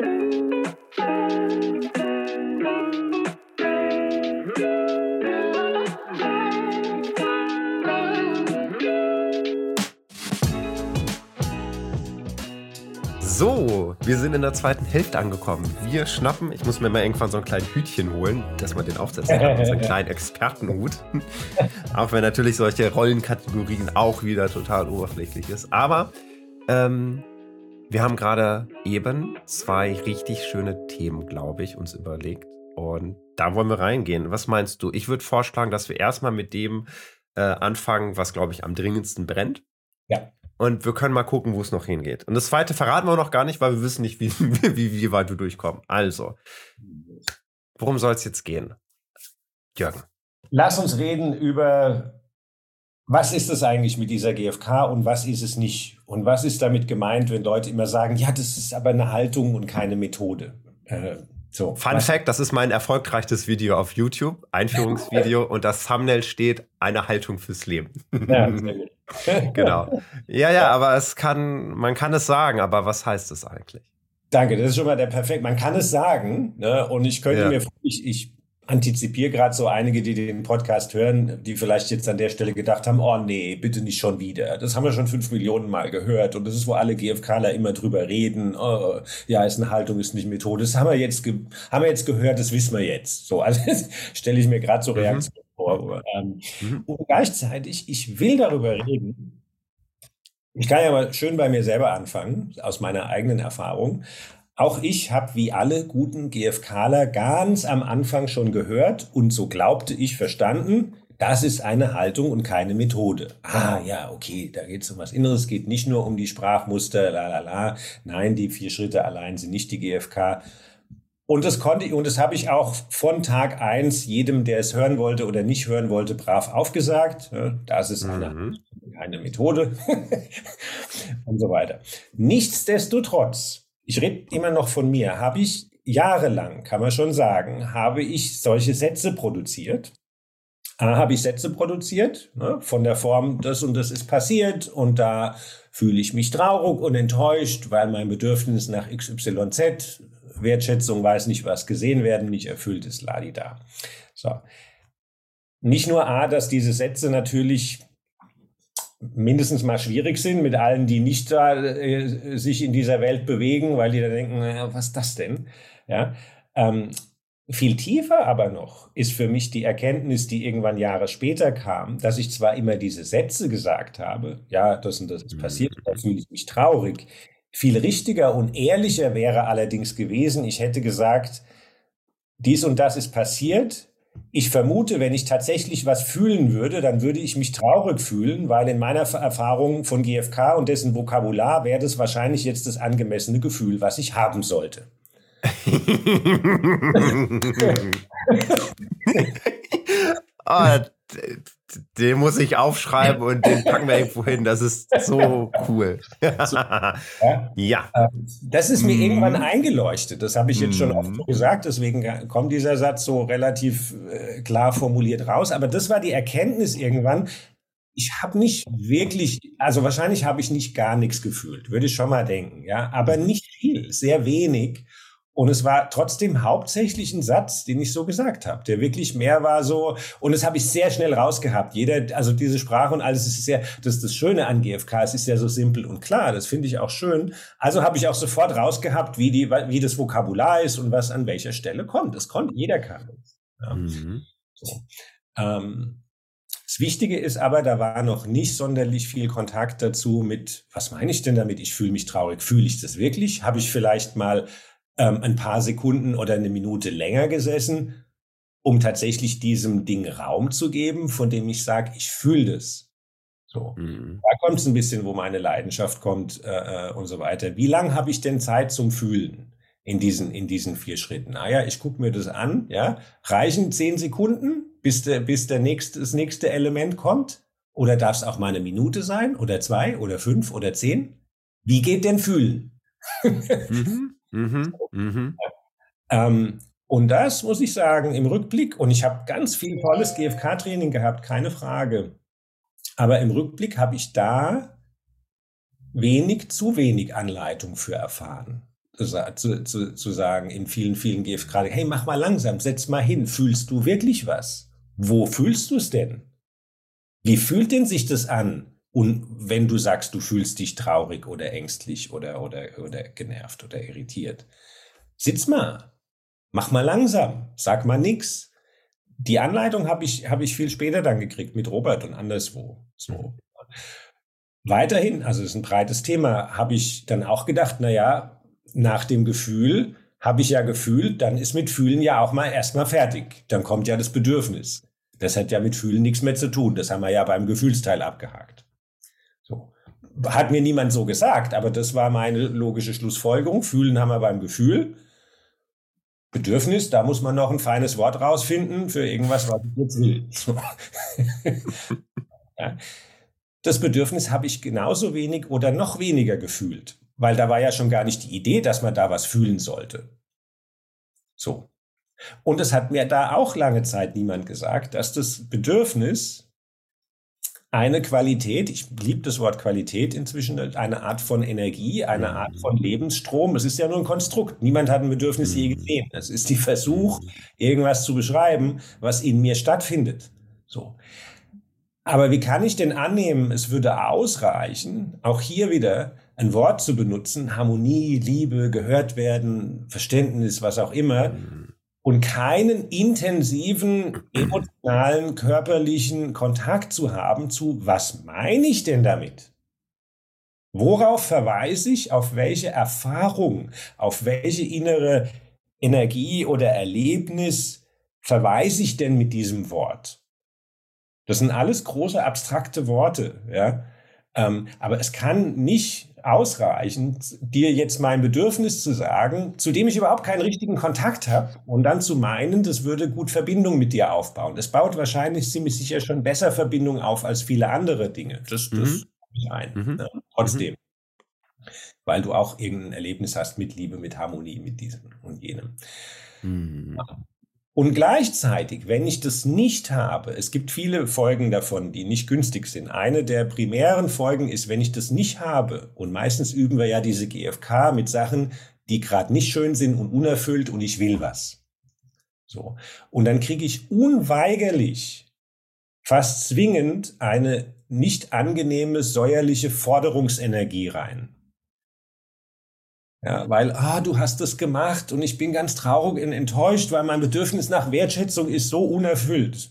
So, wir sind in der zweiten Hälfte angekommen. Wir schnappen, ich muss mir mal irgendwann so ein kleines Hütchen holen, dass man den aufsetzen kann, so einen kleinen Expertenhut. auch wenn natürlich solche Rollenkategorien auch wieder total oberflächlich ist. Aber ähm, wir haben gerade eben zwei richtig schöne Themen, glaube ich, uns überlegt. Und da wollen wir reingehen. Was meinst du? Ich würde vorschlagen, dass wir erstmal mit dem äh, anfangen, was, glaube ich, am dringendsten brennt. Ja. Und wir können mal gucken, wo es noch hingeht. Und das zweite verraten wir noch gar nicht, weil wir wissen nicht, wie, wie, wie weit wir durchkommen. Also, worum soll es jetzt gehen? Jürgen. Lass uns reden über, was ist es eigentlich mit dieser GfK und was ist es nicht? Und was ist damit gemeint, wenn Leute immer sagen, ja, das ist aber eine Haltung und keine Methode? Äh, so, Fun was? Fact, das ist mein erfolgreichstes Video auf YouTube, Einführungsvideo und das Thumbnail steht eine Haltung fürs Leben. Ja, genau. Ja, ja, aber es kann, man kann es sagen, aber was heißt es eigentlich? Danke, das ist schon mal der perfekt. Man kann es sagen, ne? und ich könnte ja. mir, ich, ich antizipiere gerade so einige, die den Podcast hören, die vielleicht jetzt an der Stelle gedacht haben, oh nee, bitte nicht schon wieder. Das haben wir schon fünf Millionen Mal gehört und das ist, wo alle GfKler immer drüber reden, oh, ja, ist eine Haltung, ist nicht Methode. Das haben wir jetzt, haben wir jetzt gehört, das wissen wir jetzt. So, also stelle ich mir gerade so mhm. Reaktionen mhm. vor. Ähm, mhm. Und gleichzeitig, ich will darüber reden. Ich kann ja mal schön bei mir selber anfangen, aus meiner eigenen Erfahrung. Auch ich habe wie alle guten GfKler ganz am Anfang schon gehört und so glaubte ich verstanden, das ist eine Haltung und keine Methode. Ah ja, okay, da geht es um was Inneres, geht nicht nur um die Sprachmuster, la la la. Nein, die vier Schritte allein sind nicht die GfK. Und das konnte ich, und das habe ich auch von Tag eins jedem, der es hören wollte oder nicht hören wollte, brav aufgesagt. Das ist eine, mhm. keine Methode und so weiter. Nichtsdestotrotz ich rede immer noch von mir, habe ich jahrelang, kann man schon sagen, habe ich solche Sätze produziert. A, habe ich Sätze produziert, ne, von der Form, das und das ist passiert und da fühle ich mich traurig und enttäuscht, weil mein Bedürfnis nach XYZ, Wertschätzung, weiß nicht was, gesehen werden, nicht erfüllt ist, ladida. So. Nicht nur A, dass diese Sätze natürlich mindestens mal schwierig sind mit allen, die nicht da, äh, sich in dieser Welt bewegen, weil die da denken, naja, was ist das denn? Ja, ähm, viel tiefer aber noch ist für mich die Erkenntnis, die irgendwann Jahre später kam, dass ich zwar immer diese Sätze gesagt habe, ja, das und das ist passiert, da fühle ich mich traurig. Viel richtiger und ehrlicher wäre allerdings gewesen, ich hätte gesagt, dies und das ist passiert, ich vermute, wenn ich tatsächlich was fühlen würde, dann würde ich mich traurig fühlen, weil in meiner Erfahrung von GfK und dessen Vokabular wäre das wahrscheinlich jetzt das angemessene Gefühl, was ich haben sollte. oh, den muss ich aufschreiben und den packen wir irgendwo hin. Das ist so cool. ja. ja. Ähm, das ist mir mm. irgendwann eingeleuchtet. Das habe ich jetzt mm. schon oft mhm. gesagt. Deswegen kommt dieser Satz so relativ äh, klar formuliert raus. Aber das war die Erkenntnis irgendwann. Ich habe nicht wirklich, also wahrscheinlich habe ich nicht gar nichts gefühlt, würde ich schon mal denken, ja, aber nicht viel, sehr wenig. Und es war trotzdem hauptsächlich ein Satz, den ich so gesagt habe, der wirklich mehr war so, und das habe ich sehr schnell rausgehabt. Jeder, also diese Sprache und alles ist sehr, das ist das Schöne an GFK, es ist ja so simpel und klar, das finde ich auch schön. Also habe ich auch sofort rausgehabt, wie, die, wie das Vokabular ist und was an welcher Stelle kommt. Das konnte, jeder kann das. Ja. Mhm. So. Ähm, das Wichtige ist aber, da war noch nicht sonderlich viel Kontakt dazu mit, was meine ich denn damit? Ich fühle mich traurig. Fühle ich das wirklich? Habe ich vielleicht mal ähm, ein paar Sekunden oder eine Minute länger gesessen, um tatsächlich diesem Ding Raum zu geben, von dem ich sage, ich fühle das. So, mhm. da kommt es ein bisschen, wo meine Leidenschaft kommt äh, äh und so weiter. Wie lange habe ich denn Zeit zum Fühlen in diesen in diesen vier Schritten? Ah ja, ich gucke mir das an. Ja, reichen zehn Sekunden, bis der bis der nächste das nächste Element kommt? Oder darf es auch mal eine Minute sein oder zwei oder fünf oder zehn? Wie geht denn Fühlen? mhm. Mhm, mhm. Ähm, und das muss ich sagen im Rückblick, und ich habe ganz viel tolles GFK-Training gehabt, keine Frage. Aber im Rückblick habe ich da wenig, zu wenig Anleitung für erfahren. zu, zu, zu sagen in vielen, vielen GF gerade, hey, mach mal langsam, setz mal hin, fühlst du wirklich was? Wo fühlst du es denn? Wie fühlt denn sich das an? Und wenn du sagst, du fühlst dich traurig oder ängstlich oder, oder, oder genervt oder irritiert, sitz mal, mach mal langsam, sag mal nix. Die Anleitung habe ich, hab ich viel später dann gekriegt mit Robert und anderswo. So. Weiterhin, also es ist ein breites Thema, habe ich dann auch gedacht, na ja, nach dem Gefühl habe ich ja gefühlt, dann ist mit Fühlen ja auch mal erstmal fertig. Dann kommt ja das Bedürfnis. Das hat ja mit Fühlen nichts mehr zu tun. Das haben wir ja beim Gefühlsteil abgehakt. Hat mir niemand so gesagt, aber das war meine logische Schlussfolgerung. Fühlen haben wir beim Gefühl. Bedürfnis, da muss man noch ein feines Wort rausfinden für irgendwas, was ich jetzt will. Ja. Das Bedürfnis habe ich genauso wenig oder noch weniger gefühlt, weil da war ja schon gar nicht die Idee, dass man da was fühlen sollte. So. Und es hat mir da auch lange Zeit niemand gesagt, dass das Bedürfnis eine Qualität, ich liebe das Wort Qualität inzwischen, eine Art von Energie, eine Art von Lebensstrom. Es ist ja nur ein Konstrukt. Niemand hat ein Bedürfnis je gesehen. Es ist die Versuch, irgendwas zu beschreiben, was in mir stattfindet. So. Aber wie kann ich denn annehmen, es würde ausreichen, auch hier wieder ein Wort zu benutzen, Harmonie, Liebe, gehört werden, Verständnis, was auch immer, und keinen intensiven emotionalen, körperlichen Kontakt zu haben zu, was meine ich denn damit? Worauf verweise ich, auf welche Erfahrung, auf welche innere Energie oder Erlebnis verweise ich denn mit diesem Wort? Das sind alles große abstrakte Worte, ja. Ähm, aber es kann nicht ausreichen, dir jetzt mein Bedürfnis zu sagen, zu dem ich überhaupt keinen richtigen Kontakt habe, und dann zu meinen, das würde gut Verbindung mit dir aufbauen. Das baut wahrscheinlich ziemlich sicher schon besser Verbindung auf als viele andere Dinge. Das, das mhm. ich ein. Mhm. Ne? Trotzdem. Mhm. Weil du auch irgendein Erlebnis hast mit Liebe, mit Harmonie, mit diesem und jenem. Mhm. Und gleichzeitig, wenn ich das nicht habe, es gibt viele Folgen davon, die nicht günstig sind. Eine der primären Folgen ist, wenn ich das nicht habe, und meistens üben wir ja diese GFK mit Sachen, die gerade nicht schön sind und unerfüllt und ich will was. So. Und dann kriege ich unweigerlich, fast zwingend, eine nicht angenehme säuerliche Forderungsenergie rein. Ja, weil, ah, du hast es gemacht und ich bin ganz traurig und enttäuscht, weil mein Bedürfnis nach Wertschätzung ist so unerfüllt.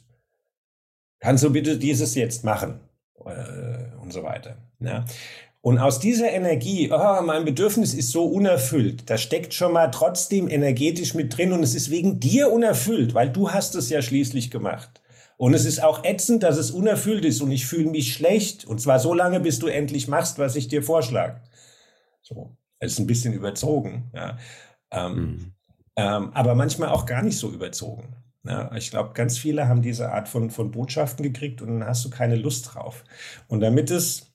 Kannst du bitte dieses jetzt machen? Äh, und so weiter. Ja. Und aus dieser Energie, oh, mein Bedürfnis ist so unerfüllt, da steckt schon mal trotzdem energetisch mit drin und es ist wegen dir unerfüllt, weil du hast es ja schließlich gemacht. Und es ist auch ätzend, dass es unerfüllt ist und ich fühle mich schlecht. Und zwar so lange, bis du endlich machst, was ich dir vorschlage. So. Es ist ein bisschen überzogen, ja. Ähm, mhm. ähm, aber manchmal auch gar nicht so überzogen. Ja, ich glaube, ganz viele haben diese Art von, von Botschaften gekriegt und dann hast du keine Lust drauf. Und damit es,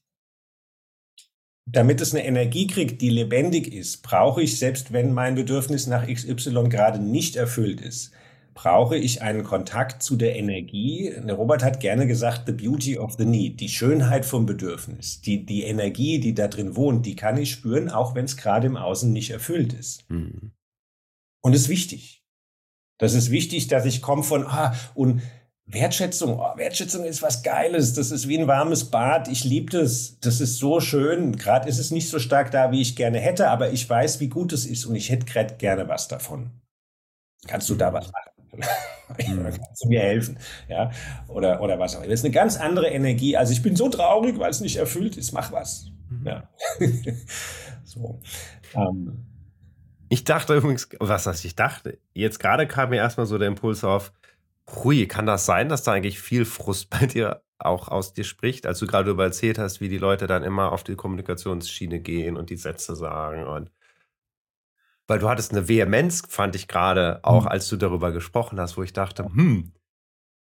damit es eine Energie kriegt, die lebendig ist, brauche ich, selbst wenn mein Bedürfnis nach XY gerade nicht erfüllt ist, brauche ich einen Kontakt zu der Energie. Robert hat gerne gesagt, the beauty of the need, die Schönheit vom Bedürfnis, die, die Energie, die da drin wohnt, die kann ich spüren, auch wenn es gerade im Außen nicht erfüllt ist. Mhm. Und das ist wichtig. Das ist wichtig, dass ich komme von, ah, und Wertschätzung, oh, Wertschätzung ist was Geiles, das ist wie ein warmes Bad, ich liebe das, das ist so schön. Gerade ist es nicht so stark da, wie ich gerne hätte, aber ich weiß, wie gut es ist und ich hätte gerade gerne was davon. Kannst du da was machen? Mhm. kannst du mir helfen? Ja, oder, oder was auch immer. Das ist eine ganz andere Energie. Also ich bin so traurig, weil es nicht erfüllt ist. Mach was. Mhm. Ja. so. Ähm. Ich dachte übrigens, was heißt ich dachte? Jetzt gerade kam mir erstmal so der Impuls auf, hui, kann das sein, dass da eigentlich viel Frust bei dir auch aus dir spricht, als du gerade über erzählt hast, wie die Leute dann immer auf die Kommunikationsschiene gehen und die Sätze sagen und weil du hattest eine Vehemenz, fand ich gerade, auch mhm. als du darüber gesprochen hast, wo ich dachte, hm,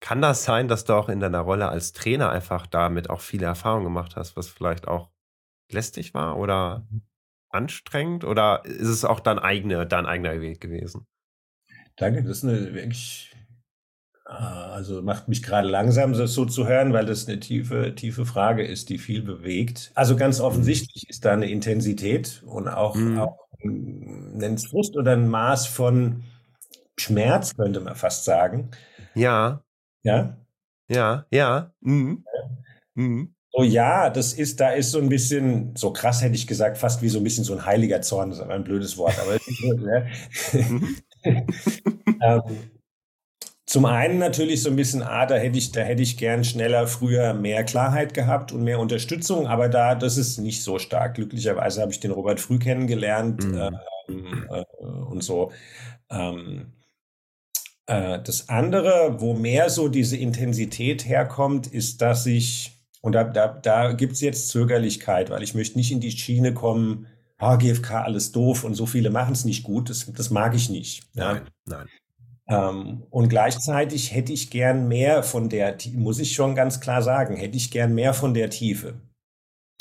kann das sein, dass du auch in deiner Rolle als Trainer einfach damit auch viele Erfahrungen gemacht hast, was vielleicht auch lästig war oder mhm. anstrengend? Oder ist es auch dein, eigene, dein eigener Weg gewesen? Danke, das ist eine wirklich also macht mich gerade langsam, das so zu hören, weil das eine tiefe, tiefe Frage ist, die viel bewegt. Also ganz offensichtlich ist da eine Intensität und auch, mhm. auch es Frust oder ein Maß von Schmerz, könnte man fast sagen. Ja. Ja. Ja, ja. Mhm. Mhm. Oh ja, das ist, da ist so ein bisschen, so krass hätte ich gesagt, fast wie so ein bisschen so ein heiliger Zorn, das ist aber ein blödes Wort, aber so, mhm. ähm, zum einen natürlich so ein bisschen, ah, da hätte ich, da hätte ich gern schneller, früher mehr Klarheit gehabt und mehr Unterstützung, aber da, das ist nicht so stark. Glücklicherweise habe ich den Robert früh kennengelernt mhm. ähm, äh, und so. Ähm, äh, das andere, wo mehr so diese Intensität herkommt, ist, dass ich, und da, da, da gibt es jetzt Zögerlichkeit, weil ich möchte nicht in die Schiene kommen, oh, GFK alles doof und so viele machen es nicht gut, das, das mag ich nicht. Nein, ja. nein. Ähm, und gleichzeitig hätte ich gern mehr von der, muss ich schon ganz klar sagen, hätte ich gern mehr von der Tiefe.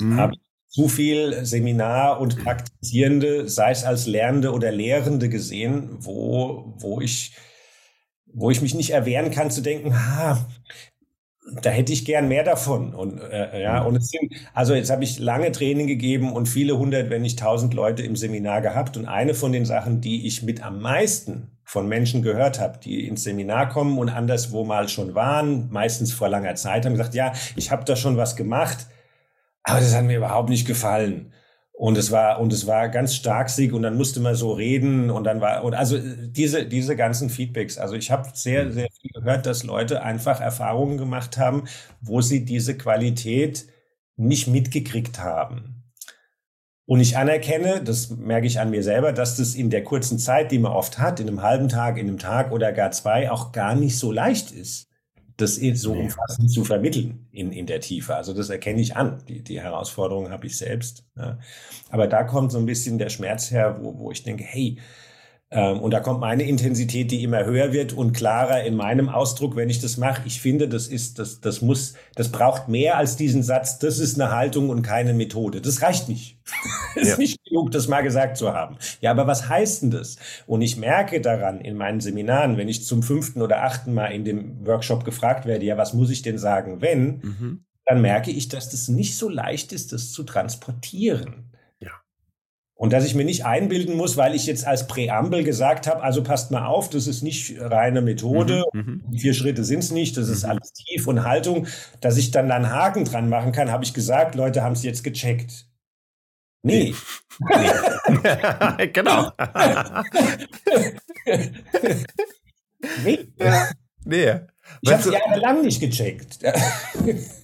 Mhm. Habe zu viel Seminar und Praktizierende, sei es als Lernende oder Lehrende gesehen, wo, wo ich, wo ich mich nicht erwehren kann zu denken, ha, da hätte ich gern mehr davon. Und äh, ja, mhm. und es sind, also jetzt habe ich lange Training gegeben und viele hundert, wenn nicht tausend Leute im Seminar gehabt. Und eine von den Sachen, die ich mit am meisten von Menschen gehört habe, die ins Seminar kommen und anderswo mal schon waren, meistens vor langer Zeit, haben gesagt, ja, ich habe da schon was gemacht, aber das hat mir überhaupt nicht gefallen. Und es war, und es war ganz starksig und dann musste man so reden und dann war, und also diese, diese ganzen Feedbacks. Also ich habe sehr, mhm. sehr viel gehört, dass Leute einfach Erfahrungen gemacht haben, wo sie diese Qualität nicht mitgekriegt haben. Und ich anerkenne, das merke ich an mir selber, dass das in der kurzen Zeit, die man oft hat, in einem halben Tag, in einem Tag oder gar zwei, auch gar nicht so leicht ist das so umfassend zu vermitteln in, in der Tiefe. Also das erkenne ich an. Die, die Herausforderung habe ich selbst. Ja. Aber da kommt so ein bisschen der Schmerz her, wo, wo ich denke, hey, und da kommt meine Intensität, die immer höher wird und klarer in meinem Ausdruck, wenn ich das mache. Ich finde, das ist, das, das muss, das braucht mehr als diesen Satz, das ist eine Haltung und keine Methode. Das reicht nicht. ist ja. nicht genug, das mal gesagt zu haben. Ja, aber was heißt denn das? Und ich merke daran in meinen Seminaren, wenn ich zum fünften oder achten Mal in dem Workshop gefragt werde, ja, was muss ich denn sagen, wenn? Mhm. Dann merke ich, dass das nicht so leicht ist, das zu transportieren. Und dass ich mir nicht einbilden muss, weil ich jetzt als Präambel gesagt habe, also passt mal auf, das ist nicht reine Methode, mhm, mhm. die vier Schritte sind es nicht, das ist mhm. alles tief und Haltung, dass ich dann einen Haken dran machen kann, habe ich gesagt, Leute haben es jetzt gecheckt. Nee. nee. genau. nee. nee. Ich habe es jahrelang nicht gecheckt.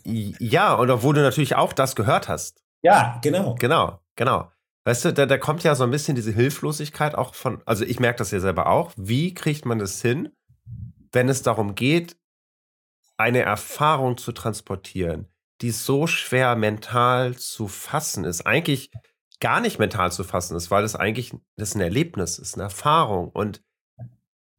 ja, und obwohl du natürlich auch das gehört hast. Ja, genau. Genau, genau. Weißt du, da, da kommt ja so ein bisschen diese Hilflosigkeit auch von, also ich merke das ja selber auch. Wie kriegt man das hin, wenn es darum geht, eine Erfahrung zu transportieren, die so schwer mental zu fassen ist, eigentlich gar nicht mental zu fassen ist, weil das eigentlich das ist ein Erlebnis ist, eine Erfahrung und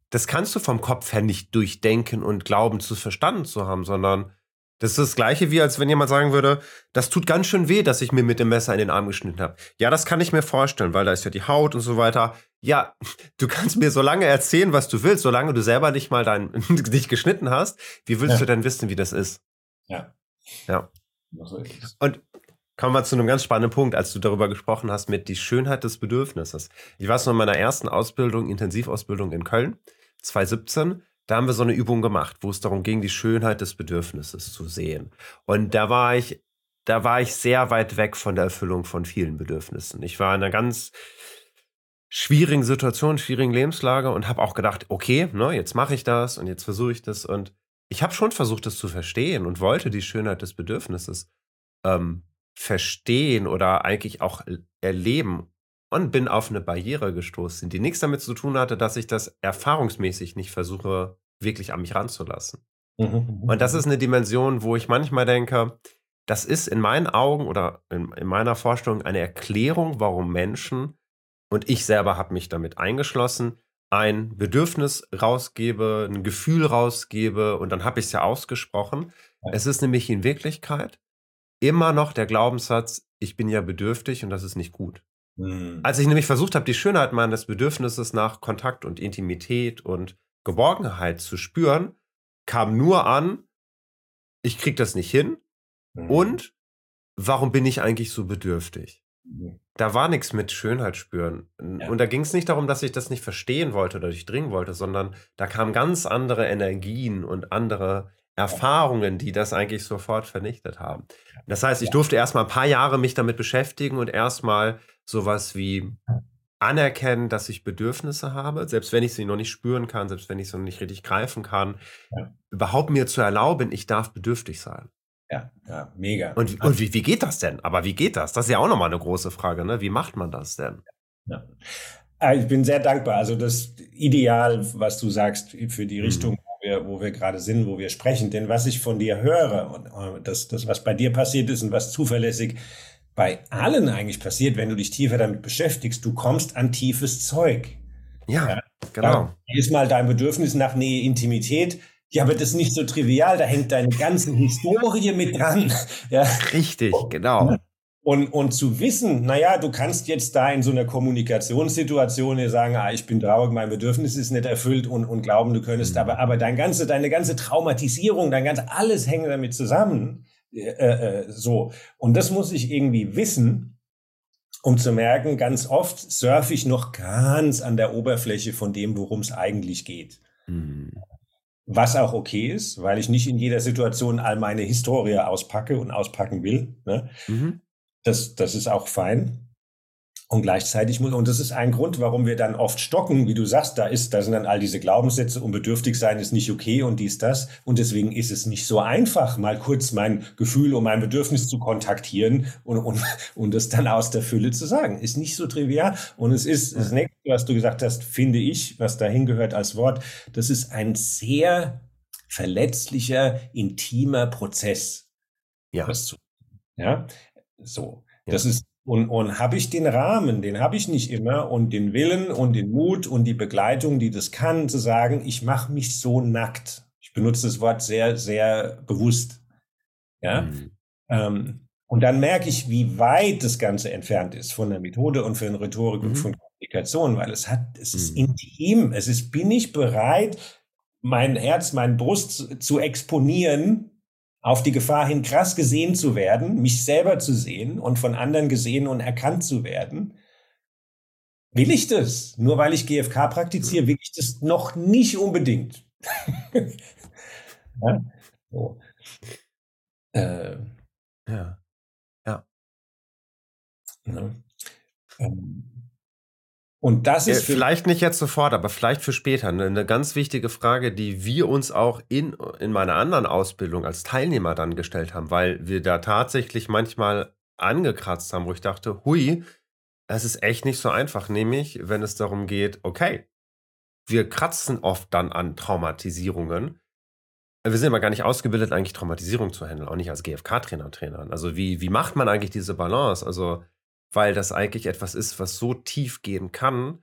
das kannst du vom Kopf her nicht durchdenken und glauben, zu verstanden zu haben, sondern das ist das Gleiche, wie als wenn jemand sagen würde, das tut ganz schön weh, dass ich mir mit dem Messer in den Arm geschnitten habe. Ja, das kann ich mir vorstellen, weil da ist ja die Haut und so weiter. Ja, du kannst mir so lange erzählen, was du willst, solange du selber nicht mal dein, dich geschnitten hast. Wie willst ja. du denn wissen, wie das ist? Ja. Ja. Und kommen wir zu einem ganz spannenden Punkt, als du darüber gesprochen hast mit die Schönheit des Bedürfnisses. Ich war es noch in meiner ersten Ausbildung, Intensivausbildung in Köln, 2017 da haben wir so eine Übung gemacht, wo es darum ging, die Schönheit des Bedürfnisses zu sehen. Und da war ich, da war ich sehr weit weg von der Erfüllung von vielen Bedürfnissen. Ich war in einer ganz schwierigen Situation, schwierigen Lebenslage und habe auch gedacht, okay, ne, jetzt mache ich das und jetzt versuche ich das. Und ich habe schon versucht, das zu verstehen und wollte die Schönheit des Bedürfnisses ähm, verstehen oder eigentlich auch erleben und bin auf eine Barriere gestoßen, die nichts damit zu tun hatte, dass ich das erfahrungsmäßig nicht versuche, wirklich an mich ranzulassen. Mhm, mhm, und das mhm. ist eine Dimension, wo ich manchmal denke, das ist in meinen Augen oder in, in meiner Vorstellung eine Erklärung, warum Menschen, und ich selber habe mich damit eingeschlossen, ein Bedürfnis rausgebe, ein Gefühl rausgebe und dann habe ich es ja ausgesprochen. Es ist nämlich in Wirklichkeit immer noch der Glaubenssatz, ich bin ja bedürftig und das ist nicht gut. Mhm. Als ich nämlich versucht habe, die Schönheit meines Bedürfnisses nach Kontakt und Intimität und Geborgenheit zu spüren, kam nur an, ich krieg das nicht hin mhm. und warum bin ich eigentlich so bedürftig? Mhm. Da war nichts mit Schönheit spüren. Ja. Und da ging es nicht darum, dass ich das nicht verstehen wollte oder durchdringen wollte, sondern da kamen ganz andere Energien und andere Erfahrungen, die das eigentlich sofort vernichtet haben. Das heißt, ich durfte erst mal ein paar Jahre mich damit beschäftigen und erstmal sowas wie anerkennen, dass ich Bedürfnisse habe, selbst wenn ich sie noch nicht spüren kann, selbst wenn ich sie noch nicht richtig greifen kann, ja. überhaupt mir zu erlauben, ich darf bedürftig sein. Ja, ja, mega. Und, und wie, wie geht das denn? Aber wie geht das? Das ist ja auch nochmal eine große Frage, ne? Wie macht man das denn? Ja. Ah, ich bin sehr dankbar. Also das Ideal, was du sagst, für die mhm. Richtung, mhm. wo wir, wo wir gerade sind, wo wir sprechen. Denn was ich von dir höre und äh, das, das, was bei dir passiert ist und was zuverlässig bei allen eigentlich passiert, wenn du dich tiefer damit beschäftigst, du kommst an tiefes Zeug. Ja, ja genau. Ist mal dein Bedürfnis nach Nähe, Intimität. Ja, aber das ist nicht so trivial, da hängt deine ganze Historie mit dran. Ja. Richtig, genau. Und, und zu wissen, naja, du kannst jetzt da in so einer Kommunikationssituation sagen, ah, ich bin traurig, mein Bedürfnis ist nicht erfüllt und, und glauben, du könntest, mhm. aber, aber dein ganze, deine ganze Traumatisierung, dein ganz alles hängt damit zusammen. Äh, äh, so. Und das muss ich irgendwie wissen, um zu merken, ganz oft surfe ich noch ganz an der Oberfläche von dem, worum es eigentlich geht. Mhm. Was auch okay ist, weil ich nicht in jeder Situation all meine Historie auspacke und auspacken will. Ne? Mhm. Das, das ist auch fein. Und gleichzeitig muss, und das ist ein Grund, warum wir dann oft stocken, wie du sagst, da ist, da sind dann all diese Glaubenssätze und bedürftig sein ist nicht okay und dies, das. Und deswegen ist es nicht so einfach, mal kurz mein Gefühl und mein Bedürfnis zu kontaktieren und, und, und es dann aus der Fülle zu sagen. Ist nicht so trivial. Und es ist das nächste, was du gesagt hast, finde ich, was dahin gehört als Wort, das ist ein sehr verletzlicher, intimer Prozess. Ja. ja, so. Ja. Das ist und, und habe ich den Rahmen, den habe ich nicht immer, und den Willen und den Mut und die Begleitung, die das kann, zu sagen, ich mache mich so nackt. Ich benutze das Wort sehr, sehr bewusst. Ja. Mhm. Ähm, und dann merke ich, wie weit das Ganze entfernt ist von der Methode und von Rhetorik mhm. und von Kommunikation, weil es hat, es ist mhm. intim. Es ist, bin ich bereit, mein Herz, meine Brust zu exponieren auf die Gefahr hin, krass gesehen zu werden, mich selber zu sehen und von anderen gesehen und erkannt zu werden. Will ich das? Nur weil ich GFK praktiziere, will ich das noch nicht unbedingt. ja? So. Äh, ja. Ja. ja. Ähm, und das ist. Ja, vielleicht nicht jetzt sofort, aber vielleicht für später. Eine, eine ganz wichtige Frage, die wir uns auch in, in meiner anderen Ausbildung als Teilnehmer dann gestellt haben, weil wir da tatsächlich manchmal angekratzt haben, wo ich dachte, hui, es ist echt nicht so einfach, nämlich wenn es darum geht, okay, wir kratzen oft dann an Traumatisierungen. Wir sind aber gar nicht ausgebildet, eigentlich Traumatisierung zu handeln, auch nicht als GFK-Trainer und Trainern. Also wie, wie macht man eigentlich diese Balance? Also weil das eigentlich etwas ist, was so tief gehen kann.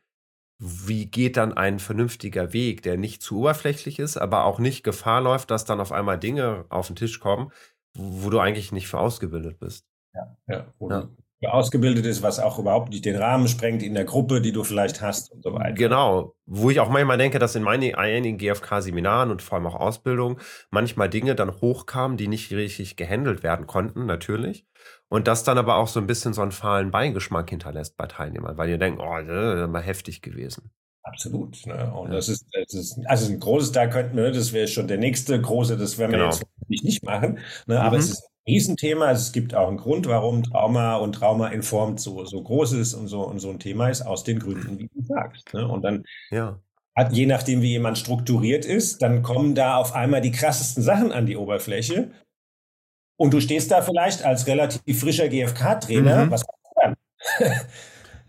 Wie geht dann ein vernünftiger Weg, der nicht zu oberflächlich ist, aber auch nicht Gefahr läuft, dass dann auf einmal Dinge auf den Tisch kommen, wo du eigentlich nicht für ausgebildet bist? Ja, ja. Oder ja. ausgebildet ist, was auch überhaupt nicht den Rahmen sprengt in der Gruppe, die du vielleicht hast und so weiter. Genau, wo ich auch manchmal denke, dass in meinen einigen GFK-Seminaren und vor allem auch Ausbildungen manchmal Dinge dann hochkamen, die nicht richtig gehandelt werden konnten, natürlich. Und das dann aber auch so ein bisschen so einen fahlen Beigeschmack hinterlässt bei Teilnehmern, weil ihr denkt, oh, das ist mal heftig gewesen. Absolut. Ne? Und ja. das, ist, das ist, also ein großes, da könnten wir, das wäre schon der nächste große, das werden wir genau. jetzt nicht machen. Ne? Mhm. Aber es ist ein Riesenthema. Also es gibt auch einen Grund, warum Trauma und Trauma informt so, so groß ist und so, und so ein Thema ist, aus den Gründen, wie du sagst. Ne? Und dann ja. hat, je nachdem, wie jemand strukturiert ist, dann kommen da auf einmal die krassesten Sachen an die Oberfläche. Und du stehst da vielleicht als relativ frischer GFK-Trainer. Mhm. Was dann?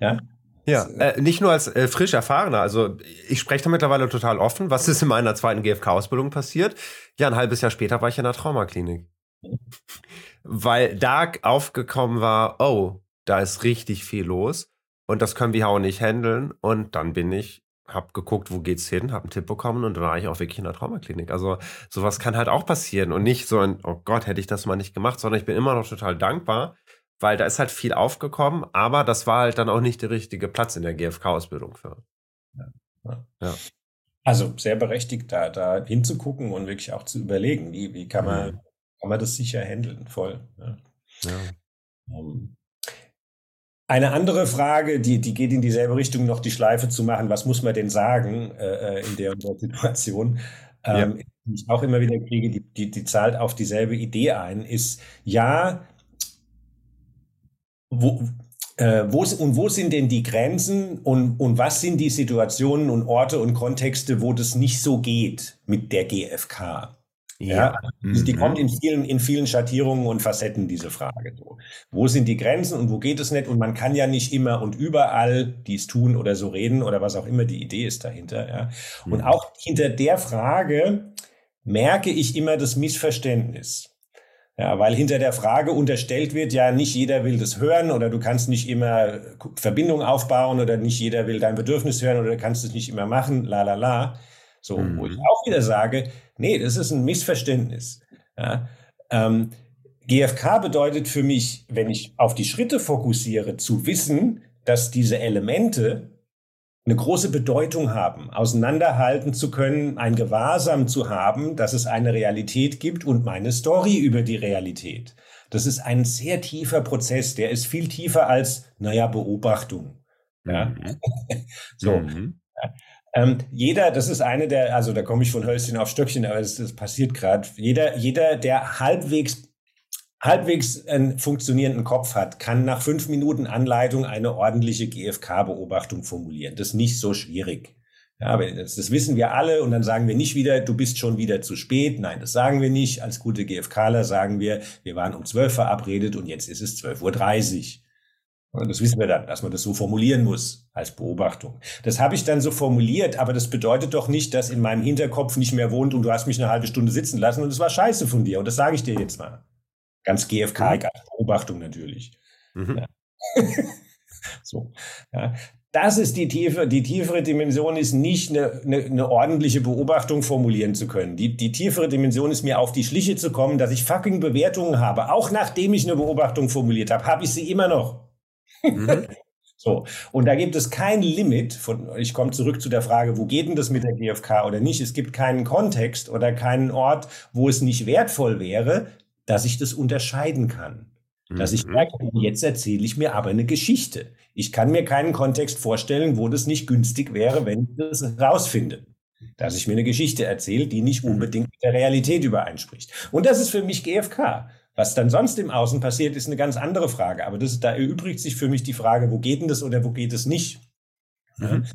ja. Ja, äh, nicht nur als äh, frisch erfahrener. Also ich spreche da mittlerweile total offen. Was ist in meiner zweiten GFK-Ausbildung passiert? Ja, ein halbes Jahr später war ich in der Traumaklinik. Weil da aufgekommen war, oh, da ist richtig viel los und das können wir auch nicht handeln. Und dann bin ich hab geguckt, wo geht's hin, hab einen Tipp bekommen und dann war ich auch wirklich in der Traumaklinik. Also sowas kann halt auch passieren und nicht so ein, oh Gott, hätte ich das mal nicht gemacht, sondern ich bin immer noch total dankbar, weil da ist halt viel aufgekommen, aber das war halt dann auch nicht der richtige Platz in der GFK-Ausbildung für. Ja. ja. Also sehr berechtigt, da, da hinzugucken und wirklich auch zu überlegen, wie, wie kann man, mhm. kann man das sicher handeln, voll. Ja. ja. Um, ähm, eine andere Frage, die, die geht in dieselbe Richtung, noch die Schleife zu machen, was muss man denn sagen äh, äh in der, der Situation, ähm, ja. die ich auch immer wieder kriege, die, die, die zahlt auf dieselbe Idee ein, ist, ja, wo, äh, wo, und wo sind denn die Grenzen und, und was sind die Situationen und Orte und Kontexte, wo das nicht so geht mit der GfK? Ja, mhm. die kommt in vielen, in vielen Schattierungen und Facetten, diese Frage. So. Wo sind die Grenzen und wo geht es nicht? Und man kann ja nicht immer und überall dies tun oder so reden oder was auch immer die Idee ist dahinter. Ja. Und mhm. auch hinter der Frage merke ich immer das Missverständnis. Ja, weil hinter der Frage unterstellt wird, ja, nicht jeder will das hören oder du kannst nicht immer Verbindung aufbauen oder nicht jeder will dein Bedürfnis hören oder du kannst es nicht immer machen, la la la. So, mhm. wo ich mhm. auch wieder sage, nee, das ist ein Missverständnis. Ja, ähm, GFK bedeutet für mich, wenn ich auf die Schritte fokussiere, zu wissen, dass diese Elemente eine große Bedeutung haben, auseinanderhalten zu können, ein Gewahrsam zu haben, dass es eine Realität gibt und meine Story über die Realität. Das ist ein sehr tiefer Prozess, der ist viel tiefer als, naja, Beobachtung. Ja? Mhm. so. Mhm. Ähm, jeder, das ist eine der, also da komme ich von Hölzchen auf Stöckchen, aber das, das passiert gerade. Jeder, jeder, der halbwegs halbwegs einen funktionierenden Kopf hat, kann nach fünf Minuten Anleitung eine ordentliche GfK-Beobachtung formulieren. Das ist nicht so schwierig. Ja, das, das, wissen wir alle und dann sagen wir nicht wieder, du bist schon wieder zu spät. Nein, das sagen wir nicht. Als gute GfKler sagen wir, wir waren um zwölf verabredet und jetzt ist es zwölf Uhr. dreißig. Das wissen wir dann, dass man das so formulieren muss als Beobachtung. Das habe ich dann so formuliert, aber das bedeutet doch nicht, dass in meinem Hinterkopf nicht mehr wohnt und du hast mich eine halbe Stunde sitzen lassen und es war scheiße von dir. Und das sage ich dir jetzt mal. Ganz GFK, mhm. als Beobachtung natürlich. Mhm. Ja. so, ja. Das ist die tiefe, die tiefere Dimension ist nicht eine, eine, eine, ordentliche Beobachtung formulieren zu können. Die, die tiefere Dimension ist mir auf die Schliche zu kommen, dass ich fucking Bewertungen habe. Auch nachdem ich eine Beobachtung formuliert habe, habe ich sie immer noch. Mhm. so. Und da gibt es kein Limit von, ich komme zurück zu der Frage, wo geht denn das mit der GfK oder nicht? Es gibt keinen Kontext oder keinen Ort, wo es nicht wertvoll wäre, dass ich das unterscheiden kann. Dass ich merke, mhm. jetzt erzähle ich mir aber eine Geschichte. Ich kann mir keinen Kontext vorstellen, wo das nicht günstig wäre, wenn ich das rausfinde. Dass ich mir eine Geschichte erzähle, die nicht mhm. unbedingt mit der Realität übereinspricht. Und das ist für mich GFK. Was dann sonst im Außen passiert, ist eine ganz andere Frage. Aber das, da erübrigt sich für mich die Frage, wo geht denn das oder wo geht es nicht? Mhm.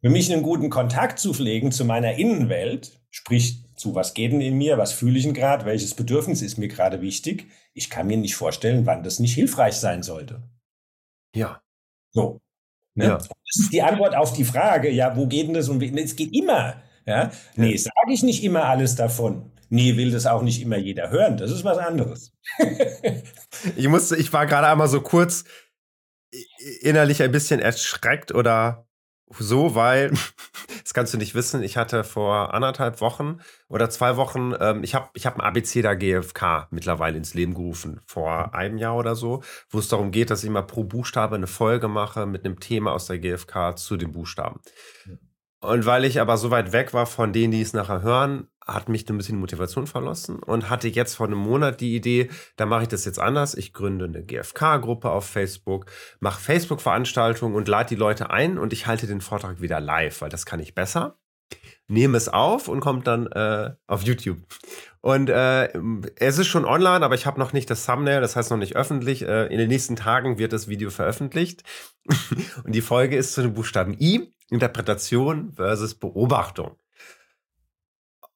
Für mich einen guten Kontakt zu pflegen zu meiner Innenwelt, sprich zu was geht denn in mir, was fühle ich denn gerade, welches Bedürfnis ist mir gerade wichtig. Ich kann mir nicht vorstellen, wann das nicht hilfreich sein sollte. Ja. So. Ne? Ja. Das ist die Antwort auf die Frage, ja, wo geht denn das und es geht immer. Ja? Nee, sage ich nicht immer alles davon. Nee, will das auch nicht immer jeder hören. Das ist was anderes. ich musste, ich war gerade einmal so kurz innerlich ein bisschen erschreckt oder so, weil, das kannst du nicht wissen, ich hatte vor anderthalb Wochen oder zwei Wochen, ähm, ich habe ich hab ein ABC der GfK mittlerweile ins Leben gerufen, vor einem Jahr oder so, wo es darum geht, dass ich immer pro Buchstabe eine Folge mache mit einem Thema aus der GfK zu den Buchstaben. Und weil ich aber so weit weg war von denen, die es nachher hören, hat mich ein bisschen Motivation verlassen und hatte jetzt vor einem Monat die Idee, da mache ich das jetzt anders. Ich gründe eine GFK-Gruppe auf Facebook, mache Facebook-Veranstaltungen und lade die Leute ein und ich halte den Vortrag wieder live, weil das kann ich besser. Nehme es auf und kommt dann äh, auf YouTube. Und äh, es ist schon online, aber ich habe noch nicht das Thumbnail, das heißt noch nicht öffentlich. Äh, in den nächsten Tagen wird das Video veröffentlicht. und die Folge ist zu den Buchstaben I, Interpretation versus Beobachtung.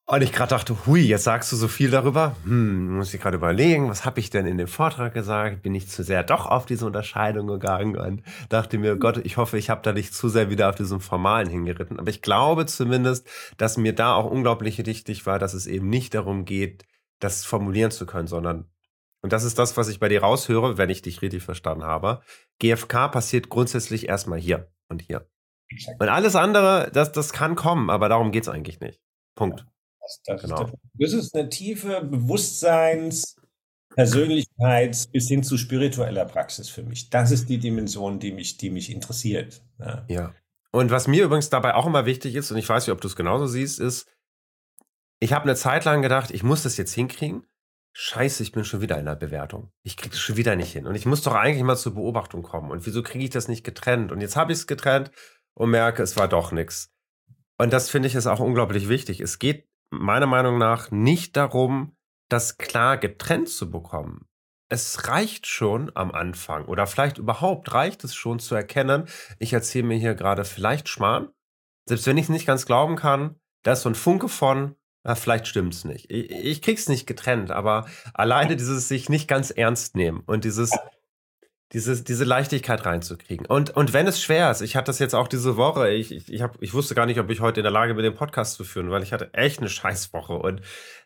Und ich gerade dachte, hui, jetzt sagst du so viel darüber. Hm, muss ich gerade überlegen, was habe ich denn in dem Vortrag gesagt? Bin ich zu sehr doch auf diese Unterscheidung gegangen und dachte mir, Gott, ich hoffe, ich habe da nicht zu sehr wieder auf diesem Formalen hingeritten. Aber ich glaube zumindest, dass mir da auch unglaublich wichtig war, dass es eben nicht darum geht, das formulieren zu können, sondern, und das ist das, was ich bei dir raushöre, wenn ich dich richtig verstanden habe, GFK passiert grundsätzlich erstmal hier und hier. Und alles andere, das, das kann kommen, aber darum geht es eigentlich nicht. Punkt. Das, das, genau. das ist eine tiefe Bewusstseins-, Persönlichkeits- bis hin zu spiritueller Praxis für mich. Das ist die Dimension, die mich, die mich interessiert. Ja. ja. Und was mir übrigens dabei auch immer wichtig ist, und ich weiß nicht, ob du es genauso siehst, ist, ich habe eine Zeit lang gedacht, ich muss das jetzt hinkriegen. Scheiße, ich bin schon wieder in der Bewertung. Ich kriege es schon wieder nicht hin. Und ich muss doch eigentlich mal zur Beobachtung kommen. Und wieso kriege ich das nicht getrennt? Und jetzt habe ich es getrennt und merke, es war doch nichts. Und das finde ich ist auch unglaublich wichtig. Es geht meiner Meinung nach nicht darum, das klar getrennt zu bekommen. Es reicht schon am Anfang oder vielleicht überhaupt reicht es schon zu erkennen, ich erzähle mir hier gerade vielleicht Schmarrn. Selbst wenn ich es nicht ganz glauben kann, da ist so ein Funke von, ah, vielleicht stimmt es nicht. Ich, ich krieg's nicht getrennt, aber alleine dieses sich nicht ganz ernst nehmen und dieses, dieses, diese Leichtigkeit reinzukriegen. Und, und wenn es schwer ist, ich hatte das jetzt auch diese Woche, ich, ich, ich, hab, ich wusste gar nicht, ob ich heute in der Lage bin, den Podcast zu führen, weil ich hatte echt eine Scheißwoche und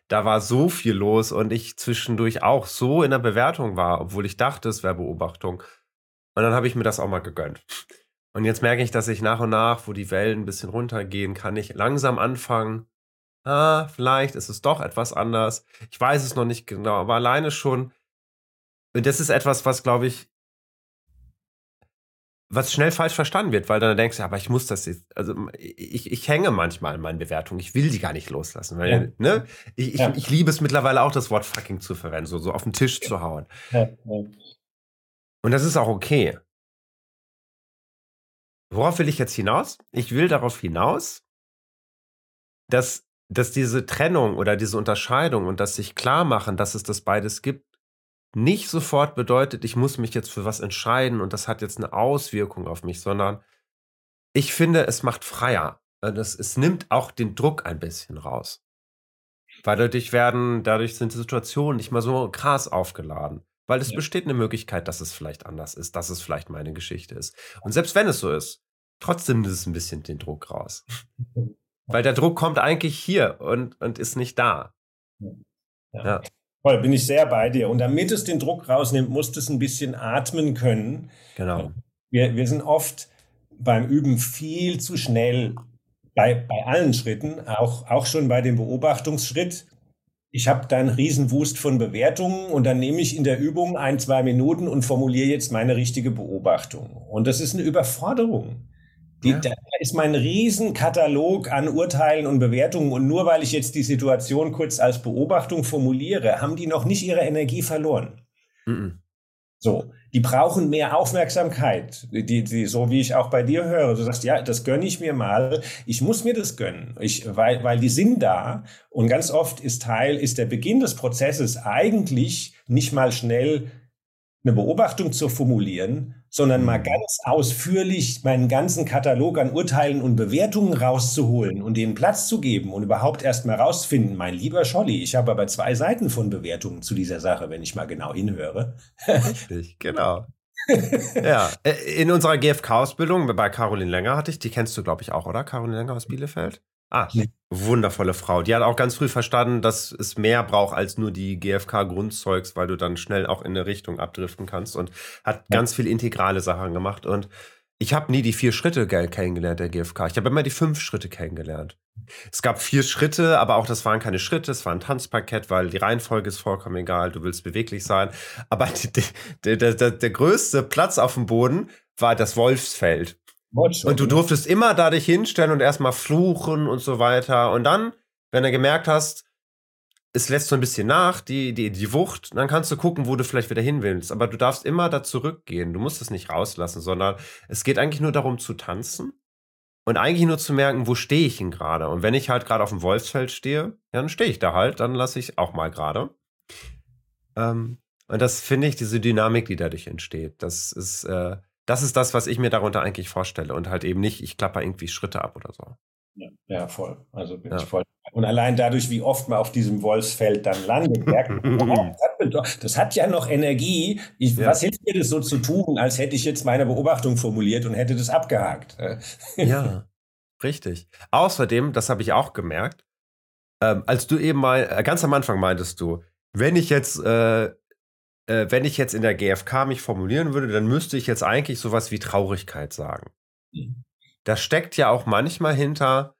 da war so viel los und ich zwischendurch auch so in der Bewertung war, obwohl ich dachte, es wäre Beobachtung. Und dann habe ich mir das auch mal gegönnt. Und jetzt merke ich, dass ich nach und nach, wo die Wellen ein bisschen runtergehen, kann ich langsam anfangen. Ah, vielleicht ist es doch etwas anders. Ich weiß es noch nicht genau, aber alleine schon. Und das ist etwas, was, glaube ich, was schnell falsch verstanden wird, weil dann denkst du, aber ich muss das jetzt, also ich, ich hänge manchmal in meinen Bewertungen, ich will die gar nicht loslassen, weil, ja. ne, ich, ich, ja. ich, liebe es mittlerweile auch, das Wort fucking zu verwenden, so, so auf den Tisch zu hauen. Ja. Und das ist auch okay. Worauf will ich jetzt hinaus? Ich will darauf hinaus, dass, dass diese Trennung oder diese Unterscheidung und das sich klar machen, dass es das beides gibt, nicht sofort bedeutet, ich muss mich jetzt für was entscheiden und das hat jetzt eine Auswirkung auf mich, sondern ich finde, es macht freier. Das, es nimmt auch den Druck ein bisschen raus. Weil dadurch werden, dadurch sind die Situationen nicht mal so krass aufgeladen. Weil es ja. besteht eine Möglichkeit, dass es vielleicht anders ist, dass es vielleicht meine Geschichte ist. Und selbst wenn es so ist, trotzdem nimmt es ein bisschen den Druck raus. Weil der Druck kommt eigentlich hier und, und ist nicht da. Ja. ja. Voll, bin ich sehr bei dir. Und damit es den Druck rausnimmt, musst es ein bisschen atmen können. Genau. Wir, wir sind oft beim Üben viel zu schnell bei, bei allen Schritten, auch, auch schon bei dem Beobachtungsschritt. Ich habe da einen Riesenwust von Bewertungen und dann nehme ich in der Übung ein, zwei Minuten und formuliere jetzt meine richtige Beobachtung. Und das ist eine Überforderung. Die, ja. Da ist mein Riesenkatalog an Urteilen und Bewertungen und nur weil ich jetzt die Situation kurz als Beobachtung formuliere, haben die noch nicht ihre Energie verloren. Mhm. So, die brauchen mehr Aufmerksamkeit, die, die, so wie ich auch bei dir höre. Du sagst, ja, das gönne ich mir mal. Ich muss mir das gönnen, ich, weil, weil die sind da. Und ganz oft ist Teil, ist der Beginn des Prozesses eigentlich nicht mal schnell eine Beobachtung zu formulieren, sondern mal mhm. ganz ausführlich meinen ganzen Katalog an Urteilen und Bewertungen rauszuholen und denen Platz zu geben und überhaupt erst mal rauszufinden, mein lieber Scholli, ich habe aber zwei Seiten von Bewertungen zu dieser Sache, wenn ich mal genau hinhöre. Richtig, genau. ja, äh, in unserer GFK-Ausbildung bei Caroline Länger hatte ich, die kennst du, glaube ich, auch, oder? Caroline Länger aus Bielefeld? Ah, nee. wundervolle Frau. Die hat auch ganz früh verstanden, dass es mehr braucht als nur die GFK-Grundzeugs, weil du dann schnell auch in eine Richtung abdriften kannst und hat ja. ganz viel integrale Sachen gemacht. Und ich habe nie die vier Schritte kennengelernt der GFK. Ich habe immer die fünf Schritte kennengelernt. Es gab vier Schritte, aber auch das waren keine Schritte, es war ein Tanzparkett, weil die Reihenfolge ist vollkommen egal, du willst beweglich sein. Aber die, die, der, der, der größte Platz auf dem Boden war das Wolfsfeld. Und du durftest immer da dich hinstellen und erstmal fluchen und so weiter. Und dann, wenn du gemerkt hast, es lässt so ein bisschen nach, die, die, die Wucht, dann kannst du gucken, wo du vielleicht wieder hin willst. Aber du darfst immer da zurückgehen. Du musst es nicht rauslassen, sondern es geht eigentlich nur darum zu tanzen und eigentlich nur zu merken, wo stehe ich denn gerade. Und wenn ich halt gerade auf dem Wolfsfeld stehe, dann stehe ich da halt, dann lasse ich auch mal gerade. Ähm, und das finde ich, diese Dynamik, die dadurch entsteht, das ist, äh, das ist das, was ich mir darunter eigentlich vorstelle und halt eben nicht, ich klapper irgendwie Schritte ab oder so. Ja, ja voll. Also bin ja. ich voll. Und allein dadurch, wie oft man auf diesem Wolfsfeld dann landet, merkt man, das hat ja noch Energie. Ich, ja. Was hilft mir das so zu tun, als hätte ich jetzt meine Beobachtung formuliert und hätte das abgehakt? ja, richtig. Außerdem, das habe ich auch gemerkt, ähm, als du eben mal, äh, ganz am Anfang meintest du, wenn ich jetzt äh, äh, wenn ich jetzt in der GfK mich formulieren würde, dann müsste ich jetzt eigentlich sowas wie Traurigkeit sagen. Mhm. Da steckt ja auch manchmal hinter,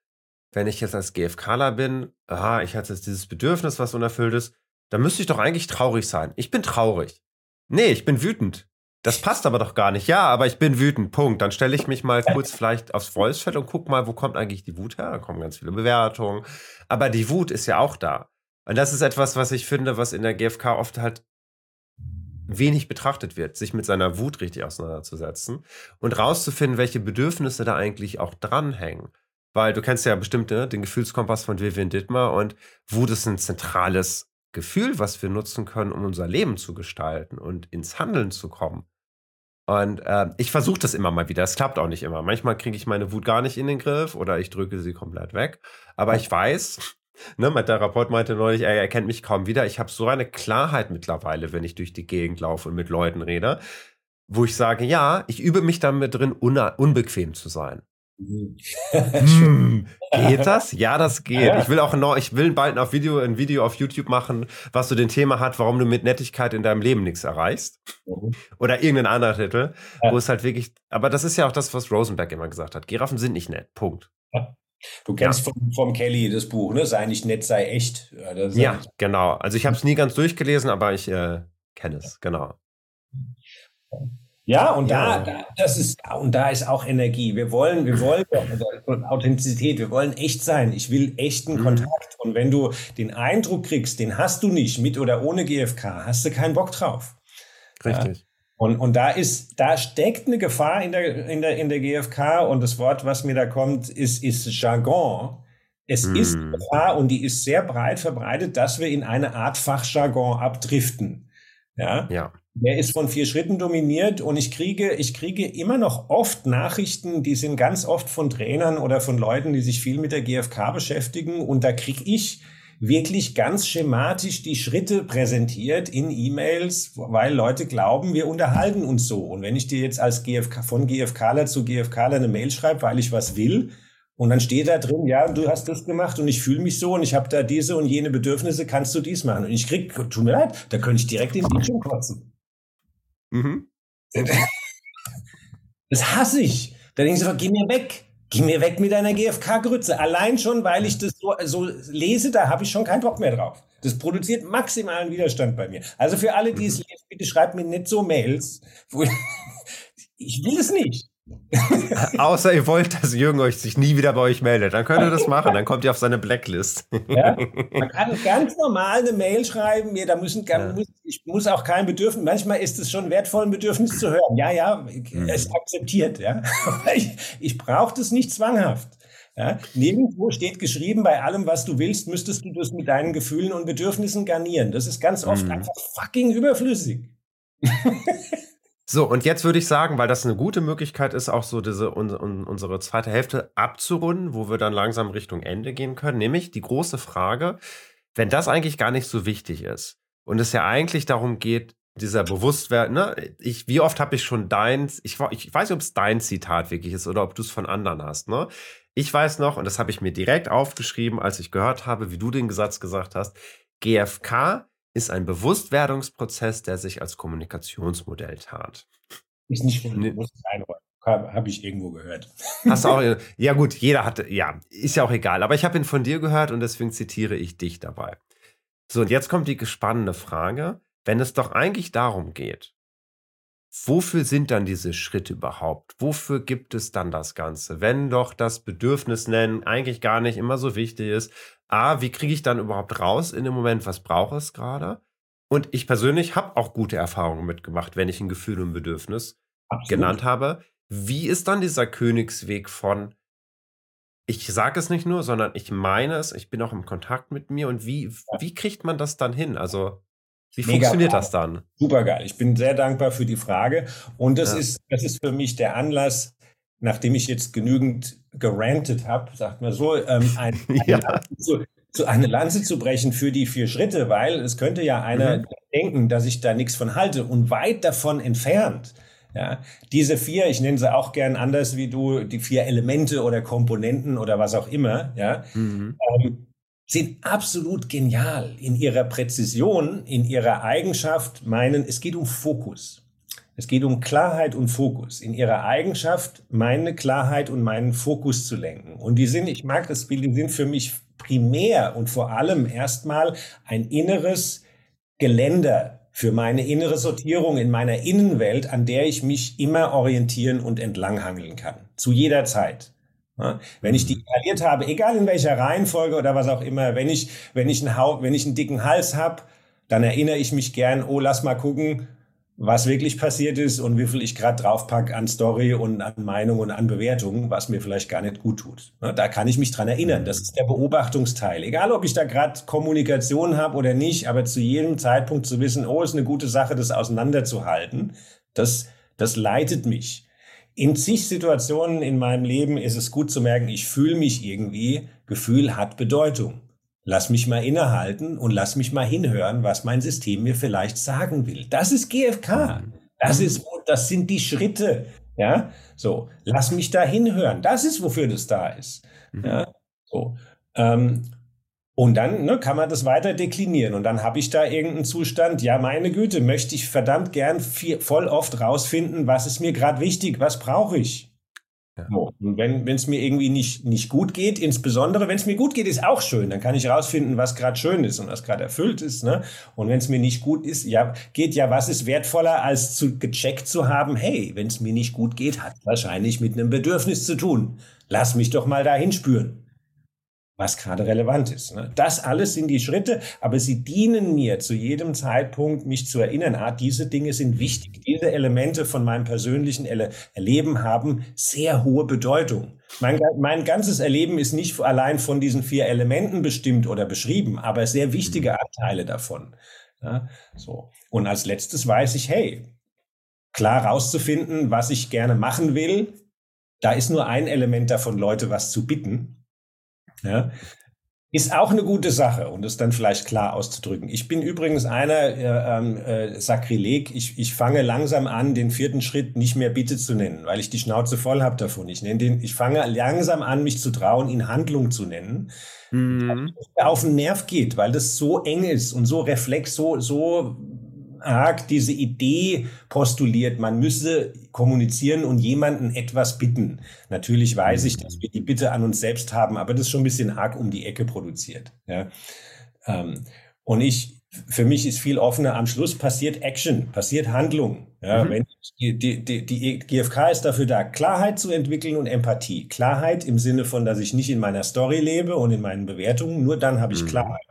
wenn ich jetzt als GfKler bin, aha, ich hatte jetzt dieses Bedürfnis, was unerfüllt ist, dann müsste ich doch eigentlich traurig sein. Ich bin traurig. Nee, ich bin wütend. Das passt aber doch gar nicht. Ja, aber ich bin wütend. Punkt. Dann stelle ich mich mal kurz vielleicht aufs Voicefeld und guck mal, wo kommt eigentlich die Wut her? Da kommen ganz viele Bewertungen. Aber die Wut ist ja auch da. Und das ist etwas, was ich finde, was in der GfK oft halt wenig betrachtet wird, sich mit seiner Wut richtig auseinanderzusetzen und rauszufinden, welche Bedürfnisse da eigentlich auch dranhängen. Weil du kennst ja bestimmt ne, den Gefühlskompass von Vivian Dittmar und Wut ist ein zentrales Gefühl, was wir nutzen können, um unser Leben zu gestalten und ins Handeln zu kommen. Und äh, ich versuche das immer mal wieder. Es klappt auch nicht immer. Manchmal kriege ich meine Wut gar nicht in den Griff oder ich drücke sie komplett weg. Aber ich weiß, ne, mein Therapeut meinte neulich, er erkennt mich kaum wieder. Ich habe so eine Klarheit mittlerweile, wenn ich durch die Gegend laufe und mit Leuten rede, wo ich sage, ja, ich übe mich damit drin, unbequem zu sein. hm, geht das? Ja, das geht. Ich will auch noch, ich will bald ein Video, ein Video auf YouTube machen, was so den Thema hat, warum du mit Nettigkeit in deinem Leben nichts erreichst. Mhm. Oder irgendein anderer Titel, ja. wo es halt wirklich, aber das ist ja auch das, was Rosenberg immer gesagt hat. Giraffen sind nicht nett. Punkt. Ja. Du kennst ja. vom, vom, Kelly das Buch, ne? Sei nicht nett, sei echt. Ja, ja genau. Also ich habe es nie ganz durchgelesen, aber ich äh, kenne es, genau. Ja, und ja. Da, das ist, und da ist auch Energie. Wir wollen, wir wollen Authentizität, wir wollen echt sein. Ich will echten mhm. Kontakt. Und wenn du den Eindruck kriegst, den hast du nicht, mit oder ohne GFK, hast du keinen Bock drauf. Richtig. Ja? Und, und da ist, da steckt eine Gefahr in der, in der, in der GfK und das Wort, was mir da kommt, ist, ist Jargon. Es mm. ist eine Gefahr und die ist sehr breit verbreitet, dass wir in eine Art Fachjargon abdriften. Ja. ja. Der ist von vier Schritten dominiert und ich kriege, ich kriege immer noch oft Nachrichten, die sind ganz oft von Trainern oder von Leuten, die sich viel mit der GfK beschäftigen und da kriege ich wirklich ganz schematisch die Schritte präsentiert in E-Mails, weil Leute glauben, wir unterhalten uns so. Und wenn ich dir jetzt als GfK, von GfKler zu GfKler eine Mail schreibe, weil ich was will, und dann steht da drin, ja, du hast das gemacht und ich fühle mich so und ich habe da diese und jene Bedürfnisse, kannst du dies machen? Und ich krieg, tut mir leid, da könnte ich direkt in den Bildschirm kotzen. Mhm. Das hasse ich. Da denke ich so, geh mir weg. Geh mir weg mit deiner GFK-Grütze. Allein schon, weil ich das so, so lese, da habe ich schon keinen Bock mehr drauf. Das produziert maximalen Widerstand bei mir. Also für alle, die es mhm. lesen, bitte schreibt mir nicht so Mails. Ich, ich will es nicht. Außer ihr wollt, dass Jürgen euch sich nie wieder bei euch meldet. Dann könnt ihr das machen. Dann kommt ihr auf seine Blacklist. Ja, man kann ganz normal eine Mail schreiben. Mir, da müssen, ja. muss, ich muss auch kein Bedürfnis. Manchmal ist es schon wertvoll, ein Bedürfnis zu hören. Ja, ja, mhm. es akzeptiert. Ja, ich, ich brauche das nicht zwanghaft. Ja, nirgendwo steht geschrieben, bei allem, was du willst, müsstest du das mit deinen Gefühlen und Bedürfnissen garnieren. Das ist ganz oft mhm. einfach fucking überflüssig. So, und jetzt würde ich sagen, weil das eine gute Möglichkeit ist, auch so diese un, un, unsere zweite Hälfte abzurunden, wo wir dann langsam Richtung Ende gehen können, nämlich die große Frage, wenn das eigentlich gar nicht so wichtig ist und es ja eigentlich darum geht, dieser Bewusstwerden, ne? Ich, wie oft habe ich schon dein, ich, ich weiß nicht, ob es dein Zitat wirklich ist oder ob du es von anderen hast, ne? Ich weiß noch, und das habe ich mir direkt aufgeschrieben, als ich gehört habe, wie du den Satz gesagt hast, GFK ist ein Bewusstwerdungsprozess, der sich als Kommunikationsmodell tat. Ist nicht von nee. habe ich irgendwo gehört. Hast du auch, ja gut, jeder hatte, ja, ist ja auch egal. Aber ich habe ihn von dir gehört und deswegen zitiere ich dich dabei. So, und jetzt kommt die spannende Frage, wenn es doch eigentlich darum geht, wofür sind dann diese Schritte überhaupt? Wofür gibt es dann das Ganze? Wenn doch das Bedürfnis nennen eigentlich gar nicht immer so wichtig ist, A, wie kriege ich dann überhaupt raus in dem Moment, was brauche es gerade? Und ich persönlich habe auch gute Erfahrungen mitgemacht, wenn ich ein Gefühl und ein Bedürfnis Absolut. genannt habe. Wie ist dann dieser Königsweg von, ich sage es nicht nur, sondern ich meine es, ich bin auch im Kontakt mit mir und wie, wie kriegt man das dann hin? Also, wie Mega funktioniert geil. das dann? Super geil. Ich bin sehr dankbar für die Frage. Und das, ja. ist, das ist für mich der Anlass, nachdem ich jetzt genügend gerantet habe, sagt man so, ähm, ein, ja. zu, zu eine Lanze zu brechen für die vier Schritte, weil es könnte ja einer mhm. denken, dass ich da nichts von halte und weit davon entfernt. Ja, diese vier, ich nenne sie auch gern anders wie du, die vier Elemente oder Komponenten oder was auch immer, ja, mhm. ähm, sind absolut genial in ihrer Präzision, in ihrer Eigenschaft, meinen, es geht um Fokus. Es geht um Klarheit und Fokus. In ihrer Eigenschaft, meine Klarheit und meinen Fokus zu lenken. Und die sind, ich mag das Bild, die sind für mich primär und vor allem erstmal ein inneres Geländer, für meine innere Sortierung in meiner Innenwelt, an der ich mich immer orientieren und entlanghangeln kann. Zu jeder Zeit. Wenn ich die mhm. inhaliert habe, egal in welcher Reihenfolge oder was auch immer, wenn ich, wenn ich einen, wenn ich einen dicken Hals habe, dann erinnere ich mich gern, oh, lass mal gucken, was wirklich passiert ist und wie viel ich gerade draufpack an Story und an Meinung und an Bewertungen, was mir vielleicht gar nicht gut tut. Da kann ich mich dran erinnern. Das ist der Beobachtungsteil. Egal, ob ich da gerade Kommunikation habe oder nicht, aber zu jedem Zeitpunkt zu wissen, oh, ist eine gute Sache, das auseinanderzuhalten, das, das leitet mich. In zig Situationen in meinem Leben ist es gut zu merken, ich fühle mich irgendwie, Gefühl hat Bedeutung. Lass mich mal innehalten und lass mich mal hinhören, was mein System mir vielleicht sagen will. Das ist GFK. Das ist, das sind die Schritte. Ja, so. Lass mich da hinhören. Das ist, wofür das da ist. Mhm. Ja, so. Ähm, und dann ne, kann man das weiter deklinieren. Und dann habe ich da irgendeinen Zustand, ja, meine Güte, möchte ich verdammt gern viel, voll oft rausfinden, was ist mir gerade wichtig, was brauche ich. So. Und wenn es mir irgendwie nicht, nicht gut geht, insbesondere wenn es mir gut geht, ist auch schön. Dann kann ich rausfinden, was gerade schön ist und was gerade erfüllt ist. Ne? Und wenn es mir nicht gut ist, ja, geht ja, was ist wertvoller, als zu gecheckt zu haben, hey, wenn es mir nicht gut geht, hat wahrscheinlich mit einem Bedürfnis zu tun. Lass mich doch mal dahin spüren was gerade relevant ist. Ne? Das alles sind die Schritte, aber sie dienen mir zu jedem Zeitpunkt, mich zu erinnern, ah, diese Dinge sind wichtig. Diese Elemente von meinem persönlichen Erleben haben sehr hohe Bedeutung. Mein, mein ganzes Erleben ist nicht allein von diesen vier Elementen bestimmt oder beschrieben, aber sehr wichtige Anteile davon. Ja, so. Und als letztes weiß ich, hey, klar rauszufinden, was ich gerne machen will, da ist nur ein Element davon, Leute was zu bitten. Ja? Ist auch eine gute Sache und das dann vielleicht klar auszudrücken. Ich bin übrigens einer, äh, äh, Sakrileg, ich, ich fange langsam an, den vierten Schritt nicht mehr Bitte zu nennen, weil ich die Schnauze voll habe davon. Ich, nenne den, ich fange langsam an, mich zu trauen, ihn Handlung zu nennen. Mhm. Auf den Nerv geht, weil das so eng ist und so reflex, so, so arg diese Idee postuliert, man müsse kommunizieren und jemanden etwas bitten. Natürlich weiß ich, dass wir die Bitte an uns selbst haben, aber das ist schon ein bisschen arg um die Ecke produziert. Ja. Ähm, und ich, für mich ist viel offener, am Schluss passiert Action, passiert Handlung. Ja, mhm. wenn die, die, die, GfK ist dafür da, Klarheit zu entwickeln und Empathie. Klarheit im Sinne von, dass ich nicht in meiner Story lebe und in meinen Bewertungen, nur dann habe ich mhm. Klarheit.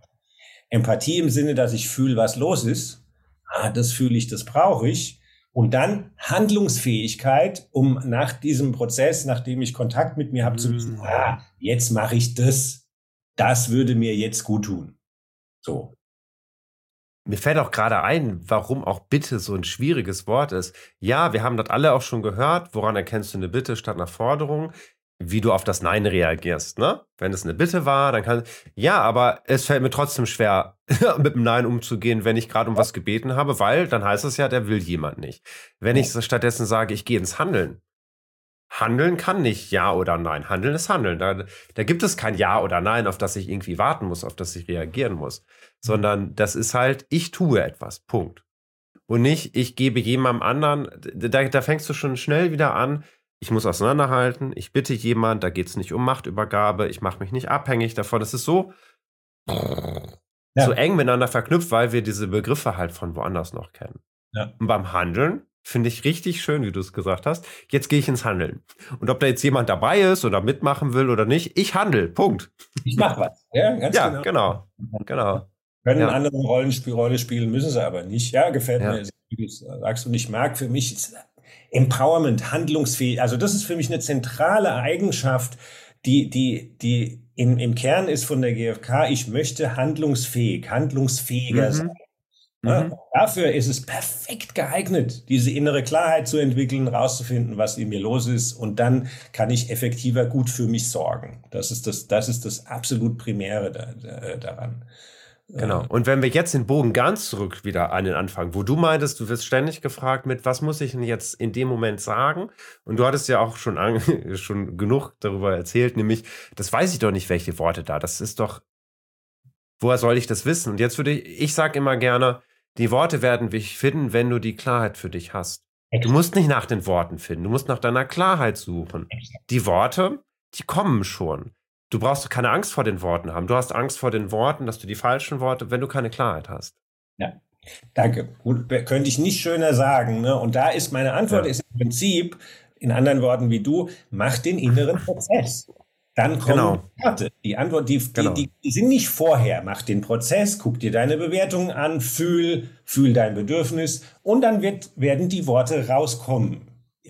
Empathie im Sinne, dass ich fühle, was los ist ah, das fühle ich, das brauche ich. Und dann Handlungsfähigkeit, um nach diesem Prozess, nachdem ich Kontakt mit mir habe, mm. zu wissen, mm. ah, jetzt mache ich das. Das würde mir jetzt gut tun. So. Mir fällt auch gerade ein, warum auch Bitte so ein schwieriges Wort ist. Ja, wir haben das alle auch schon gehört. Woran erkennst du eine Bitte statt einer Forderung? Wie du auf das Nein reagierst, ne? Wenn es eine Bitte war, dann kann ja, aber es fällt mir trotzdem schwer, mit dem Nein umzugehen, wenn ich gerade um was gebeten habe, weil dann heißt es ja, der will jemand nicht. Wenn ich stattdessen sage, ich gehe ins Handeln. Handeln kann nicht Ja oder Nein. Handeln ist Handeln. Da, da gibt es kein Ja oder Nein, auf das ich irgendwie warten muss, auf das ich reagieren muss. Sondern das ist halt, ich tue etwas. Punkt. Und nicht, ich gebe jemandem anderen, da, da fängst du schon schnell wieder an, ich muss auseinanderhalten, ich bitte jemand, da geht es nicht um Machtübergabe, ich mache mich nicht abhängig davon. Es ist so, ja. so eng miteinander verknüpft, weil wir diese Begriffe halt von woanders noch kennen. Ja. Und beim Handeln finde ich richtig schön, wie du es gesagt hast. Jetzt gehe ich ins Handeln. Und ob da jetzt jemand dabei ist oder mitmachen will oder nicht, ich handle. Punkt. Ich mache was. Ja, ganz ja, genau. genau. genau. Können ja. andere Rollenspiel, Rolle spielen, müssen sie aber nicht. Ja, gefällt ja. mir. Du sagst und ich mag für mich Empowerment, handlungsfähig. Also das ist für mich eine zentrale Eigenschaft, die, die, die in, im Kern ist von der GfK. Ich möchte handlungsfähig, handlungsfähiger mhm. sein. Ja, mhm. Dafür ist es perfekt geeignet, diese innere Klarheit zu entwickeln, rauszufinden, was in mir los ist. Und dann kann ich effektiver gut für mich sorgen. Das ist das, das, ist das absolut Primäre da, da, daran. Genau. Und wenn wir jetzt den Bogen ganz zurück wieder an den Anfang, wo du meintest, du wirst ständig gefragt mit, was muss ich denn jetzt in dem Moment sagen? Und du hattest ja auch schon, an, schon genug darüber erzählt, nämlich, das weiß ich doch nicht, welche Worte da. Das ist doch, woher soll ich das wissen? Und jetzt würde ich, ich sage immer gerne, die Worte werden dich finden, wenn du die Klarheit für dich hast. Du musst nicht nach den Worten finden, du musst nach deiner Klarheit suchen. Die Worte, die kommen schon du brauchst keine Angst vor den Worten haben. Du hast Angst vor den Worten, dass du die falschen Worte, wenn du keine Klarheit hast. Ja. Danke. Gut, könnte ich nicht schöner sagen. Ne? Und da ist meine Antwort ja. ist im Prinzip, in anderen Worten wie du, mach den inneren Prozess. Dann kommt genau. die Karte. Die Antwort, die, genau. die, die, sind nicht vorher. Mach den Prozess, guck dir deine Bewertungen an, fühl, fühl dein Bedürfnis und dann wird, werden die Worte rauskommen.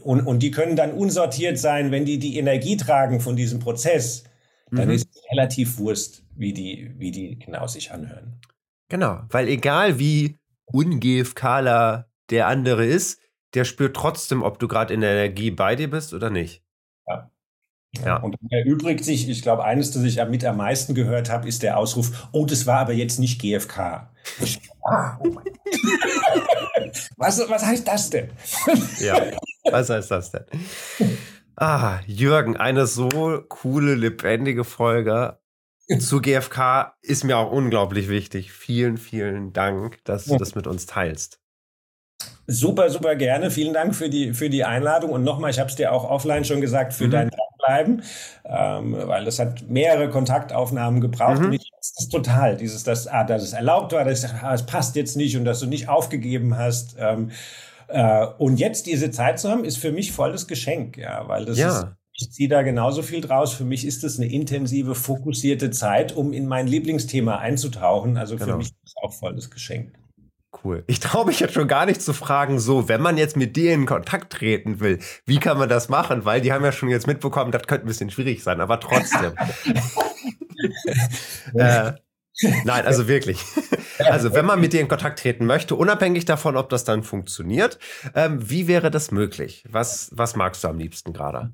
Und, und die können dann unsortiert sein, wenn die die Energie tragen von diesem Prozess. Dann mhm. ist es relativ Wurst, wie die, wie die genau sich anhören. Genau, weil egal wie ungefkaler der andere ist, der spürt trotzdem, ob du gerade in der Energie bei dir bist oder nicht. Ja. Ja. Und erübrigt sich, ich glaube, eines, das ich mit am meisten gehört habe, ist der Ausruf, oh, das war aber jetzt nicht GFK. ah, oh was, was heißt das denn? ja, was heißt das denn? Ah, Jürgen, eine so coole, lebendige Folge zu GFK ist mir auch unglaublich wichtig. Vielen, vielen Dank, dass du das mit uns teilst. Super, super gerne. Vielen Dank für die, für die Einladung. Und nochmal, ich habe es dir auch offline schon gesagt, für mhm. dein Bleiben, ähm, weil das hat mehrere Kontaktaufnahmen gebraucht. Mhm. Und ich das total, dieses, dass, ah, dass es erlaubt war, dass ah, es passt jetzt nicht und dass du nicht aufgegeben hast. Ähm, äh, und jetzt diese Zeit zu haben, ist für mich volles Geschenk, ja, weil das ja. ist ich ziehe da genauso viel draus. Für mich ist es eine intensive, fokussierte Zeit, um in mein Lieblingsthema einzutauchen. Also für genau. mich ist es auch volles Geschenk. Cool. Ich traue mich jetzt schon gar nicht zu fragen, so, wenn man jetzt mit dir in Kontakt treten will, wie kann man das machen? Weil die haben ja schon jetzt mitbekommen, das könnte ein bisschen schwierig sein, aber trotzdem. äh, Nein, also wirklich. Also wenn man mit dir in Kontakt treten möchte, unabhängig davon, ob das dann funktioniert, ähm, wie wäre das möglich? Was, was magst du am liebsten gerade?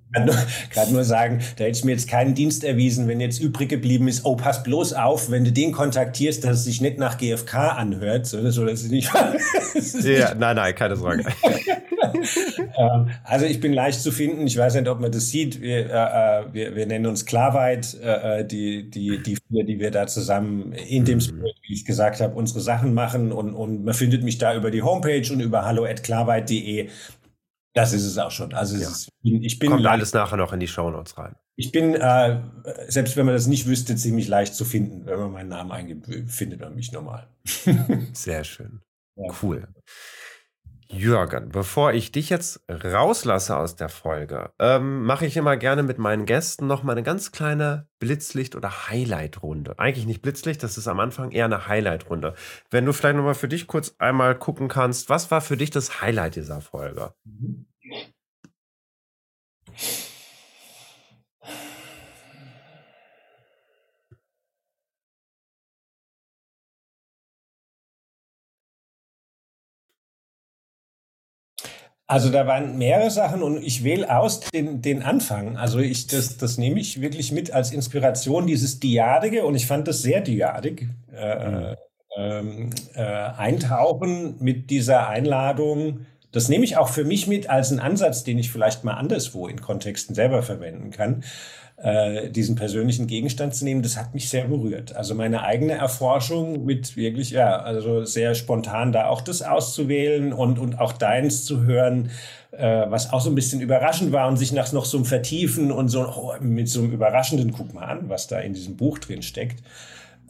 Gerade nur sagen, da hätte ich mir jetzt keinen Dienst erwiesen, wenn jetzt übrig geblieben ist, oh, pass bloß auf, wenn du den kontaktierst, dass es sich nicht nach GFK anhört. So, das ist nicht, das ist ja, nicht. nein, nein, keine Sorge. Ähm, also ich bin leicht zu finden. Ich weiß nicht, ob man das sieht. Wir, äh, äh wir, wir nennen uns Klarweit, äh, äh, die, die, die vier, die wir da zusammen in dem mhm. Spirit, wie ich gesagt habe, unsere Sachen machen. Und, und man findet mich da über die Homepage und über hallo.klarweit.de. Das ist es auch schon. Also ja. ist, ich bin Kommt alles nachher noch in die Shownotes rein. Ich bin, äh, selbst wenn man das nicht wüsste, ziemlich leicht zu finden. Wenn man meinen Namen eingibt, findet man mich normal. Sehr schön. Ja. Cool. Jürgen, bevor ich dich jetzt rauslasse aus der Folge, ähm, mache ich immer gerne mit meinen Gästen noch mal eine ganz kleine Blitzlicht- oder Highlight-Runde. Eigentlich nicht Blitzlicht, das ist am Anfang eher eine Highlight-Runde. Wenn du vielleicht noch mal für dich kurz einmal gucken kannst, was war für dich das Highlight dieser Folge? Mhm. Also da waren mehrere Sachen und ich wähle aus den, den Anfang. Also ich, das, das nehme ich wirklich mit als Inspiration, dieses Diadige und ich fand das sehr diadig. Äh, äh, äh, eintauchen mit dieser Einladung. Das nehme ich auch für mich mit als einen Ansatz, den ich vielleicht mal anderswo in Kontexten selber verwenden kann äh, diesen persönlichen Gegenstand zu nehmen, das hat mich sehr berührt. Also meine eigene Erforschung mit wirklich, ja, also sehr spontan da auch das auszuwählen und, und auch deins zu hören, äh, was auch so ein bisschen überraschend war und sich nach noch so einem Vertiefen und so oh, mit so einem überraschenden, guck mal an, was da in diesem Buch drin steckt.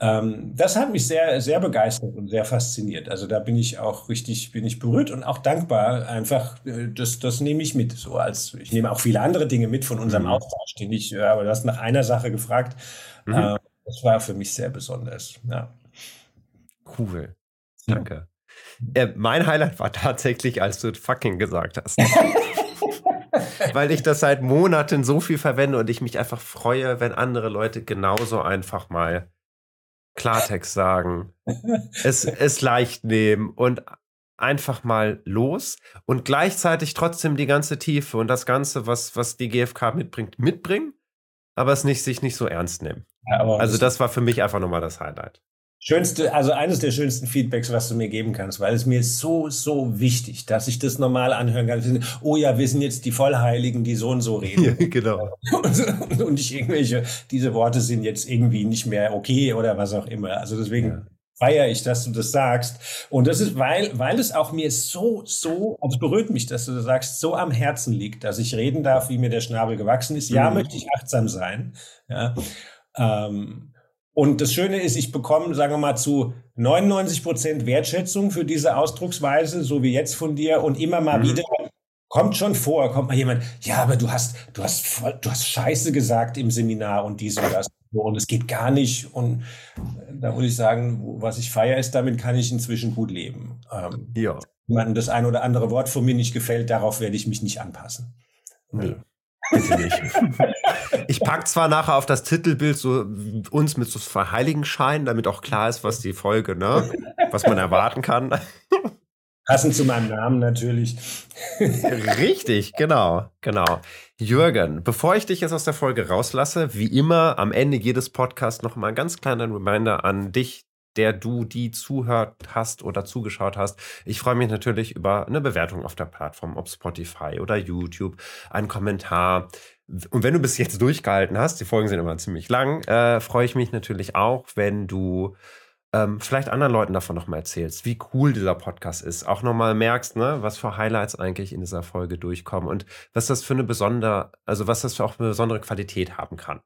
Ähm, das hat mich sehr, sehr begeistert und sehr fasziniert. Also da bin ich auch richtig, bin ich berührt und auch dankbar. Einfach, äh, das, das nehme ich mit. So als, ich nehme auch viele andere Dinge mit von unserem mhm. Austausch, den ich, aber du hast nach einer Sache gefragt. Mhm. Äh, das war für mich sehr besonders. Ja. Cool. Danke. Äh, mein Highlight war tatsächlich, als du fucking gesagt hast. Weil ich das seit Monaten so viel verwende und ich mich einfach freue, wenn andere Leute genauso einfach mal Klartext sagen, es, es leicht nehmen und einfach mal los und gleichzeitig trotzdem die ganze Tiefe und das Ganze, was, was die GfK mitbringt, mitbringen, aber es nicht, sich nicht so ernst nehmen. Ja, also das war für mich einfach nochmal das Highlight. Schönste, also eines der schönsten Feedbacks, was du mir geben kannst, weil es mir ist so, so wichtig, dass ich das normal anhören kann. Oh ja, wir sind jetzt die Vollheiligen, die so und so reden. Ja, genau. Und, und nicht irgendwelche, diese Worte sind jetzt irgendwie nicht mehr okay oder was auch immer. Also deswegen ja. feiere ich, dass du das sagst. Und das ist, weil, weil es auch mir so, so, also berührt mich, dass du das sagst, so am Herzen liegt, dass ich reden darf, wie mir der Schnabel gewachsen ist. Ja, mhm. möchte ich achtsam sein. Ja. Ähm, Und das Schöne ist, ich bekomme, sagen wir mal, zu 99 Prozent Wertschätzung für diese Ausdrucksweise, so wie jetzt von dir. Und immer mal mhm. wieder kommt schon vor, kommt mal jemand, ja, aber du hast, du hast voll, du hast Scheiße gesagt im Seminar und dies und das. Und es geht gar nicht. Und da muss ich sagen, was ich feiere, ist, damit kann ich inzwischen gut leben. Ähm, ja. Wenn das ein oder andere Wort von mir nicht gefällt, darauf werde ich mich nicht anpassen. Nee. Bitte nicht. Ich packe zwar nachher auf das Titelbild so uns mit so Verheiligenschein, damit auch klar ist, was die Folge, ne, was man erwarten kann. Passend zu meinem Namen natürlich. Richtig, genau, genau. Jürgen, bevor ich dich jetzt aus der Folge rauslasse, wie immer am Ende jedes Podcasts noch mal ein ganz kleiner Reminder an dich, der du die zuhört hast oder zugeschaut hast. Ich freue mich natürlich über eine Bewertung auf der Plattform, ob Spotify oder YouTube, einen Kommentar. Und wenn du bis jetzt durchgehalten hast, die Folgen sind immer ziemlich lang, äh, freue ich mich natürlich auch, wenn du ähm, vielleicht anderen Leuten davon nochmal erzählst, wie cool dieser Podcast ist. Auch nochmal merkst, ne, was für Highlights eigentlich in dieser Folge durchkommen und was das für eine besondere, also was das für auch eine besondere Qualität haben kann.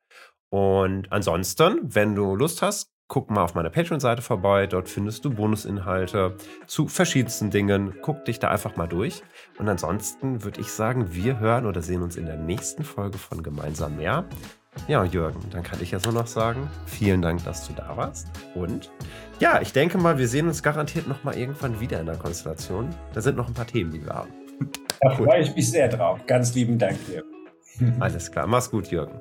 Und ansonsten, wenn du Lust hast, guck mal auf meiner Patreon-Seite vorbei. Dort findest du Bonusinhalte zu verschiedensten Dingen. Guck dich da einfach mal durch. Und ansonsten würde ich sagen, wir hören oder sehen uns in der nächsten Folge von Gemeinsam mehr. Ja, Jürgen, dann kann ich jetzt nur noch sagen, vielen Dank, dass du da warst. Und ja, ich denke mal, wir sehen uns garantiert noch mal irgendwann wieder in der Konstellation. Da sind noch ein paar Themen, die wir haben. Da freue ich mich sehr drauf. Ganz lieben Dank dir. Alles klar, mach's gut, Jürgen.